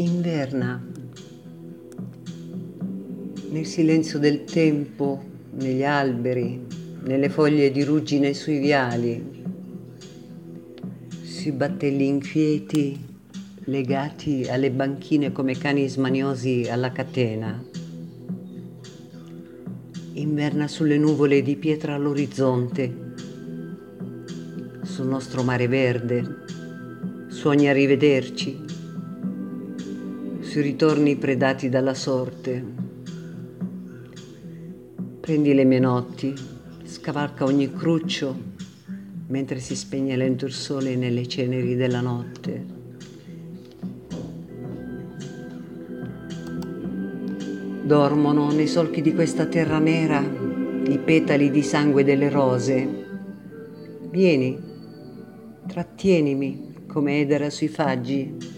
inverna. Nel silenzio del tempo, negli alberi, nelle foglie di ruggine sui viali, sui battelli inquieti legati alle banchine come cani smaniosi alla catena. Inverna sulle nuvole di pietra all'orizzonte, sul nostro mare verde, sogna rivederci sui ritorni predati dalla sorte. Prendi le mie notti, scavalca ogni cruccio mentre si spegne lento il sole nelle ceneri della notte. Dormono nei solchi di questa terra nera i petali di sangue delle rose. Vieni, trattienimi come edera sui faggi